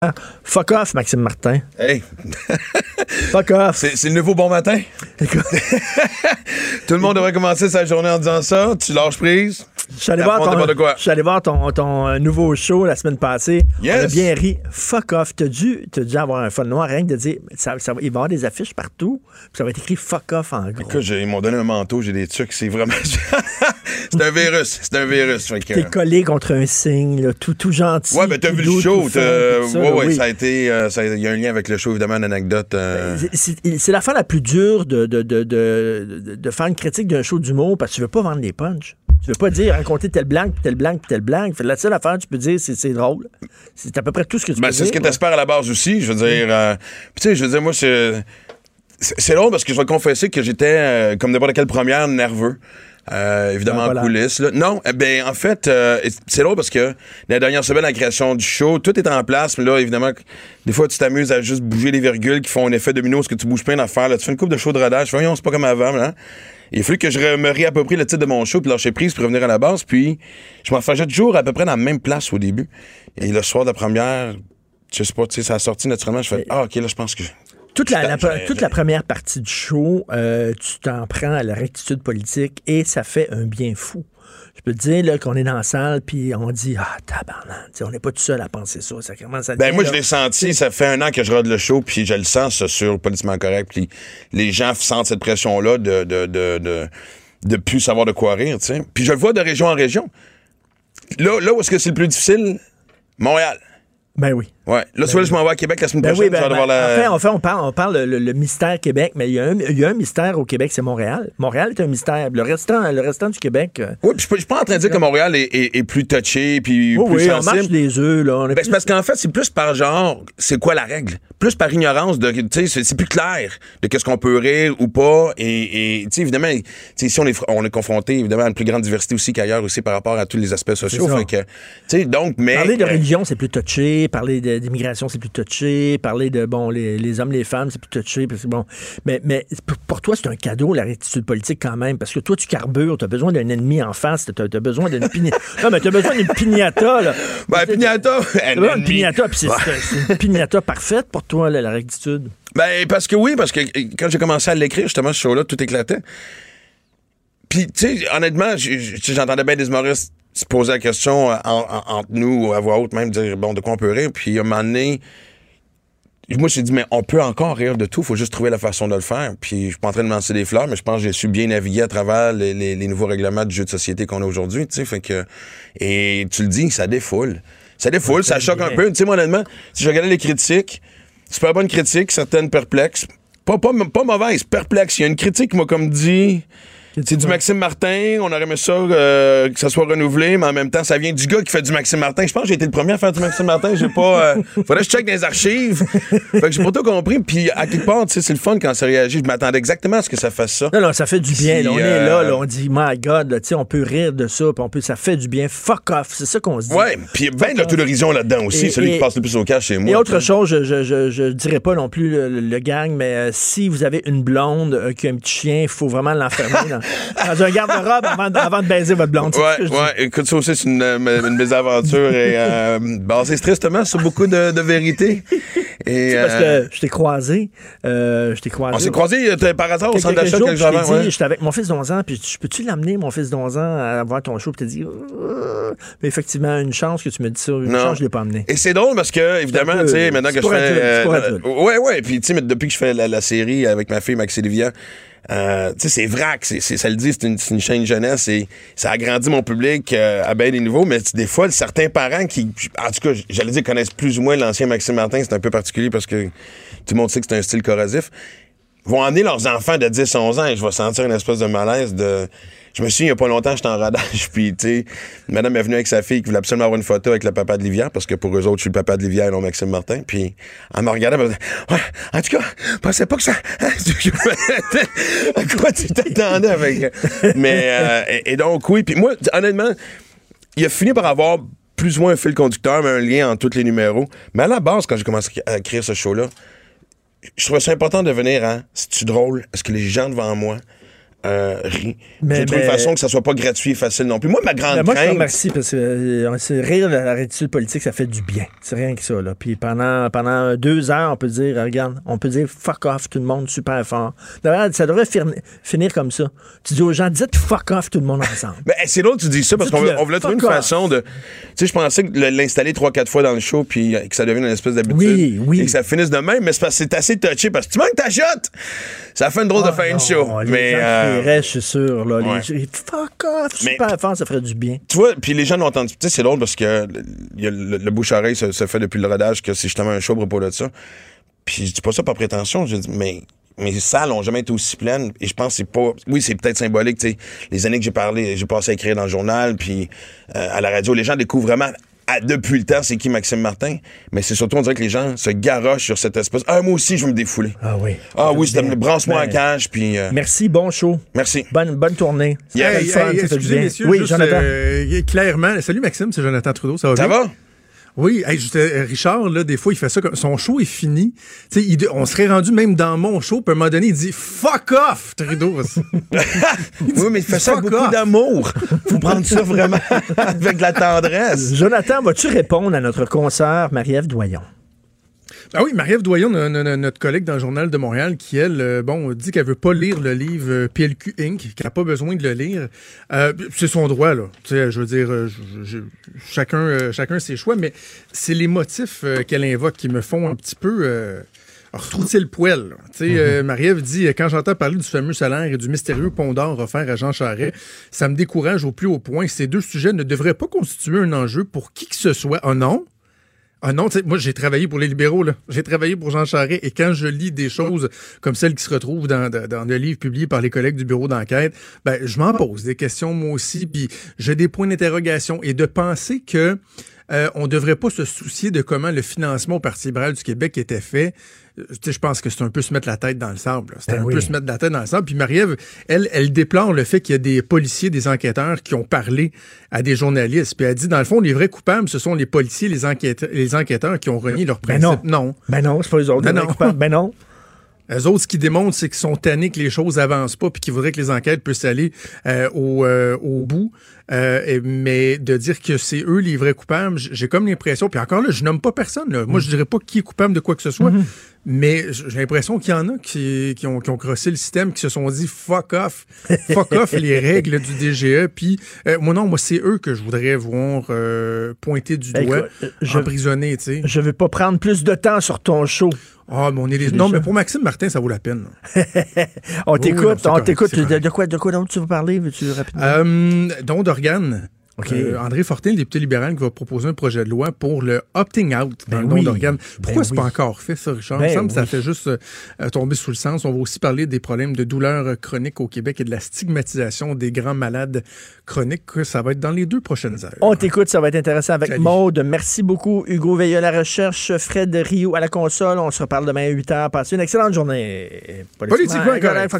Fuck off, Maxime Martin. Hey, Fuck off. c'est le nouveau bon matin? Tout le monde devrait commencer sa journée en disant ça. Tu lâches prise. Je suis allé voir, ton, allé voir ton, ton, euh, nouveau show la semaine passée. Yes. On a bien ri. Fuck off. T'as dû, t'as dû avoir un fun noir, rien que de dire, ça, ça il va y avoir des affiches partout, puis ça va être écrit fuck off en gros. Écoute, ils m'ont donné un manteau, j'ai des trucs, c'est vraiment. c'est un virus. C'est un virus. T'es collé contre un signe, là, tout, tout gentil. Ouais, mais t'as vu le show. fin, ça, ouais, ouais, oui. ça a été. euh, ça a- Il y a un lien avec le show, évidemment, une anecdote. euh, C'est- C'est c'est l'affaire la plus dure de, de, de, de, de- de faire une critique d'un show d'humour parce que tu veux pas vendre des punchs. Tu veux pas dire raconter tel blanc, puis tel blanc, puis tel blanc. Fait la seule affaire que tu peux dire, c'est c'est drôle. C'est à peu près tout ce que tu Ben, peux c'est ce que dire. tu espères à la base aussi. Je veux dire, euh, puis tu sais, je veux dire, moi, c'est. C'est c'est drôle parce que je vais confesser que j'étais, euh, comme n'importe quelle première, nerveux. Euh, évidemment, Ah, voilà. en coulisses. là. Non, eh ben, en fait, euh, c'est drôle parce que la dernière semaine, la création du show, tout est en place, mais là, évidemment, des fois, tu t'amuses à juste bouger les virgules qui font un effet domino, parce que tu bouges plein d'affaires. là. Tu fais une coupe de show de rodage, voyons, c'est pas comme avant. Là. Il a fallu que je me réapproprie le titre de mon show, puis lâcher prise, pour revenir à la base, puis je m'en faisais toujours à peu près dans la même place au début. Et le soir de la première, je sais pas, tu sais, ça a sorti naturellement, je fais, ah, ok, là, je pense que. Toute la, la- J'ai- toute la première partie du show, euh, tu t'en prends à la rectitude politique et ça fait un bien fou. Je peux te dire là, qu'on est dans la salle puis on dit Ah, tabarnak, on n'est pas tout seul à penser ça. Ça commence à Ben moi je l'ai senti, ça fait un an que je rôde le show, puis je le sens ça sur politiquement correct, puis les gens sentent cette pression là de de de de, de plus savoir de quoi rire, tu sais. Puis je le vois de région en région. Là là où est-ce que c'est le plus difficile? Montréal. Ben oui. Ouais. Là tu vois, je m'en vais à Québec la semaine Ben prochaine, oui, ben, ben, la en fait, en fait, on parle, on parle le, mystère Québec, mais il y, a un, il y a un mystère au Québec, c'est Montréal. Montréal est un mystère. Le restant, le restant du Québec. euh, Oui, puis je suis pas- en train de dire que Montréal est, est- est plus touché puis oui, plus oui, on marche des œufs, là. Ben, c'est parce qu'en fait, c'est plus par genre, c'est quoi la règle? Plus par ignorance de, c'est- plus clair de qu'est-ce qu'on peut rire ou pas. Et, tu sais, évidemment, tu sais, ici, on est, on est confronté, évidemment, à une plus grande diversité aussi qu'ailleurs aussi par rapport à tous les aspects sociaux. Fait que, tu sais, donc, mais. Parler de euh, religion, c'est plus touché. Parler de- d'immigration, c'est plus touché. Parler de, bon, les, les hommes, les femmes, c'est plus touché. bon. Mais, mais pour, toi, c'est un cadeau, la rectitude politique, quand même. Parce que toi, tu carbures. Tu as besoin d'un ennemi en face. Tu as, besoin d'une pignata. non, mais tu as besoin d'une pignata, là. Ben, Pignata, d'une pignata. Puis c'est une pignata parfaite pour toi, là, la rectitude. Ben, parce que oui, parce que quand j'ai commencé à l'écrire, justement, ce show-là, tout éclatait. Puis, tu sais, honnêtement, j'entendais bien des humoristes se poser la question euh, en- en- entre nous, ou à voix haute, même dire, bon, de quoi on peut rire. Puis, à un moment moi, j'ai dit, mais on peut encore rire de tout, faut juste trouver la façon de le faire. Puis, je suis pas en train de me lancer des fleurs, mais je pense que j'ai su bien naviguer à travers les nouveaux règlements du jeu de société qu'on a aujourd'hui, tu sais. Fait que, et tu le dis, ça défoule. Ça défoule, ça choque un peu. Tu sais, moi, honnêtement, si je regardais les critiques, super bonne critique, certaines perplexes. Pas, pas, pas mauvaise, perplexe. Il y a une critique qui m'a comme dit. C'est du Maxime Martin, on aurait aimé ça euh, que ça soit renouvelé, mais en même temps, ça vient du gars qui fait du Maxime Martin. Je pense que j'ai été le premier à faire du Maxime Martin. J'ai pas. euh, faudrait que je check dans les archives. fait que j'ai pas tout compris. Puis à quelque part, tu sais, c'est le fun quand ça réagit. Je m'attendais exactement à ce que ça fasse ça. Non, non, ça fait du bien. Puis, là. on est euh, là, là, on dit, my God, là, tu sais, on peut rire de ça, puis on peut, ça fait du bien. Fuck off, c'est ça qu'on se dit. Ouais, puis ben de l'autodérision là-dedans aussi. Et- celui et- qui passe le plus au cash chez moi. Et autre chose, je, je, je, je dirais pas non plus le, le gang, mais euh, si vous avez une blonde qui a un petit chien, il faut vraiment l'enfermer dans, un garde-robe avant, de- avant de baiser votre blonde. Ouais, ouais, écoute, ça aussi, c'est une, euh, une mésaventure et euh, basée tristement sur beaucoup de, de vérité. Et, Parce euh, que je t'ai croisé. euh, je t'ai croisé. on s'est croisés euh, par hasard au centre d'achat quelques jours ouais. J'étais avec mon fils d'11 ans, puis je peux-tu l'amener, mon fils d'11 ans, à voir ton show? Puis t'as dit, Euh, mais effectivement, une chance que tu me dis ça. Une Non. chance, je l'ai pas amené. Et c'est drôle parce que, évidemment, tu sais, maintenant que je fais. ouais, ouais. Puis, tu sais, depuis que je fais la, série avec ma fille Maxi Livia, euh, tu sais, c'est vrac. C'est, ça le dit, c'est une, une chaîne jeunesse et ça agrandit mon public euh, à bien des niveaux. Mais des fois, certains parents qui, en tout cas, j'allais dire, connaissent plus ou moins l'ancien Maxime Martin, c'est un peu particulier parce que tout le monde sait que c'est un style corrosif vont emmener leurs enfants de 10, 11 ans et je vais sentir une espèce de malaise de. Je me souviens, il y a pas longtemps, j'étais en radage, puis, tu sais, madame est venue avec sa fille qui voulait absolument avoir une photo avec le papa de Livière, parce que pour eux autres, je suis le papa de Livière et non Maxime Martin. Puis, elle me regardait, elle me ouais, en tout cas, je pensais pas que ça. à quoi tu t'attendais avec. Mais, euh, et, et donc, oui, puis moi, honnêtement, il a fini par avoir plus ou moins un fil conducteur, mais un lien entre tous les numéros. Mais à la base, quand j'ai commencé à écrire ce show-là, je trouvais ça important de venir, hein, c'est-tu drôle? Est-ce que les gens devant moi euh, rit. Mais- J'ai trouvé une façon que ça soit pas gratuit et facile non plus. Moi, ma grande moi, je te crainte... remercie parce que euh, c'est rire de la rétitude politique, ça fait du bien. C'est rien que ça. Là. Puis pendant, pendant deux heures, on peut dire, regarde, on peut dire fuck off tout le monde super fort. D'ailleurs, ça devrait finir comme ça. Tu dis aux gens, dites fuck off tout le monde ensemble. Ben, c'est que tu dis ça parce qu'on on voulait trouver une off. façon de. Tu sais, je pensais que le- l'installer trois, quatre fois dans le show puis euh, que ça devienne une espèce d'habitude. Oui, oui. Et que ça finisse de même, mais c'est parce que c'est assez touché parce que tu manques ta shot. Ça fait une drôle de fin de show. Mais. Je suis sûr. Là, ouais. les fuck off super fort, ça ferait du bien. tu vois, puis les gens l'ont entendu. Tu sais, c'est drôle parce que le, le, le bouche-oreille se, se fait depuis le rodage que c'est justement un show à propos de ça. Puis je dis pas ça par prétention, je dis, mais mes salles ont jamais été aussi pleines et je pense que c'est pas oui c'est peut-être symbolique tu sais les années que j'ai parlé j'ai passé à écrire dans le journal puis euh, à la radio les gens découvrent vraiment à- depuis le temps c'est qui Maxime Martin? Mais c'est surtout on dirait que les gens se garochent sur cette espèce ah moi aussi je veux me défouler Ah oui. ah oui c'était branche-moi en Ben, cage puis euh, Merci, bon show. merci Bonne, bonne tournée. Yeah. Hey, fun, hey, excusez, messieurs, Oui, juste, Jonathan. euh, clairement. Salut Maxime, c'est Jonathan Trudeau. Ça va ça bien? va? Oui, hey, juste, euh, Richard, là, des fois, il fait ça comme son show est fini. Il- on serait rendu même dans mon show, puis à un moment donné, il dit fuck off, Trudeau. oui mais il fait ça avec beaucoup d'amour faut prendre ça vraiment avec de la tendresse Jonathan, vas-tu répondre à notre concert Marie-Ève Doyon? Ah oui, Marie-Ève Doyon, no- no- no- notre collègue dans le Journal de Montréal, qui, elle, euh, bon, dit qu'elle veut pas lire le livre euh, PLQ Inc., qu'elle n'a pas besoin de le lire. Euh, c'est son droit, là. Tu sais, je veux dire, je- je- chacun, chacun ses choix, mais c'est les motifs qu'elle invoque qui me font un petit peu... Euh, retrousser le poil. là. Tu sais, euh, Marie-Ève dit quand j'entends parler du fameux salaire et du mystérieux pont d'or offert à Jean Charest, ça me décourage au plus haut point. Ces deux sujets ne devraient pas constituer un enjeu pour qui que ce soit. Oh non? Ah non, moi j'ai travaillé pour les libéraux. J'ai travaillé pour Jean Charest et quand je lis des choses comme celles qui se retrouvent dans, dans, le livre publié par les collègues du bureau d'enquête, ben je m'en pose des questions moi aussi, puis j'ai des points d'interrogation et de penser que euh, on devrait pas se soucier de comment le financement au Parti libéral du Québec était fait. Je pense que c'est un peu se mettre la tête dans le sable. C'est Ben un oui. peu se mettre la tête dans le sable. Puis Marie-Ève, elle, elle déplore le fait qu'il y a des policiers, des enquêteurs qui ont parlé à des journalistes. Puis elle dit, dans le fond, les vrais coupables, ce sont les policiers, les enquêteurs, les enquêteurs qui ont renié leurs Ben principes. non. non. Ben non, c'est pas les autres. Non, les non. coupables. Ben non. Eux autres, ce qu'ils démontrent, c'est qu'ils sont tannés que les choses avancent pas puis qu'ils voudraient que les enquêtes puissent aller euh, au, euh, au bout. Euh, mais de dire que c'est eux les vrais coupables, j'ai comme l'impression, puis encore là, je nomme pas personne. Là. Moi, je dirais pas qui est coupable de quoi que ce soit, mais j- j'ai l'impression qu'il y en a qui, qui, ont, qui ont crossé le système, qui se sont dit fuck off, fuck off les règles du DGE. Puis moi non, moi c'est eux que je voudrais voir pointer du doigt, euh, je- emprisonner, tu sais. Je veux pas prendre plus de temps sur ton show. Ah, mais on est les... Non, mais pour Maxime Martin, ça vaut la peine. On t'écoute, on t'écoute. de quoi, de quoi donc tu veux parler? Veux-tu rapidement? Euh, don d'organes. OK. Euh, André Fortin, le député libéral, qui va proposer un projet de loi pour le opting out dans Ben le don oui. d'organes. Pourquoi Ben c'est pas encore fait, ça, Richard? Ben Il me semble que ça fait juste euh, tomber sous le sens. On va aussi parler des problèmes de douleurs chroniques au Québec et de la stigmatisation des grands malades chroniques. Ça va être dans les deux prochaines heures. On t'écoute, ça va être intéressant avec Salut. Maude. Merci beaucoup, Hugo Veilleux à la recherche, Fred Rio à la console. On se reparle demain à 8 h. Passez une excellente journée. Politiquement incorrect.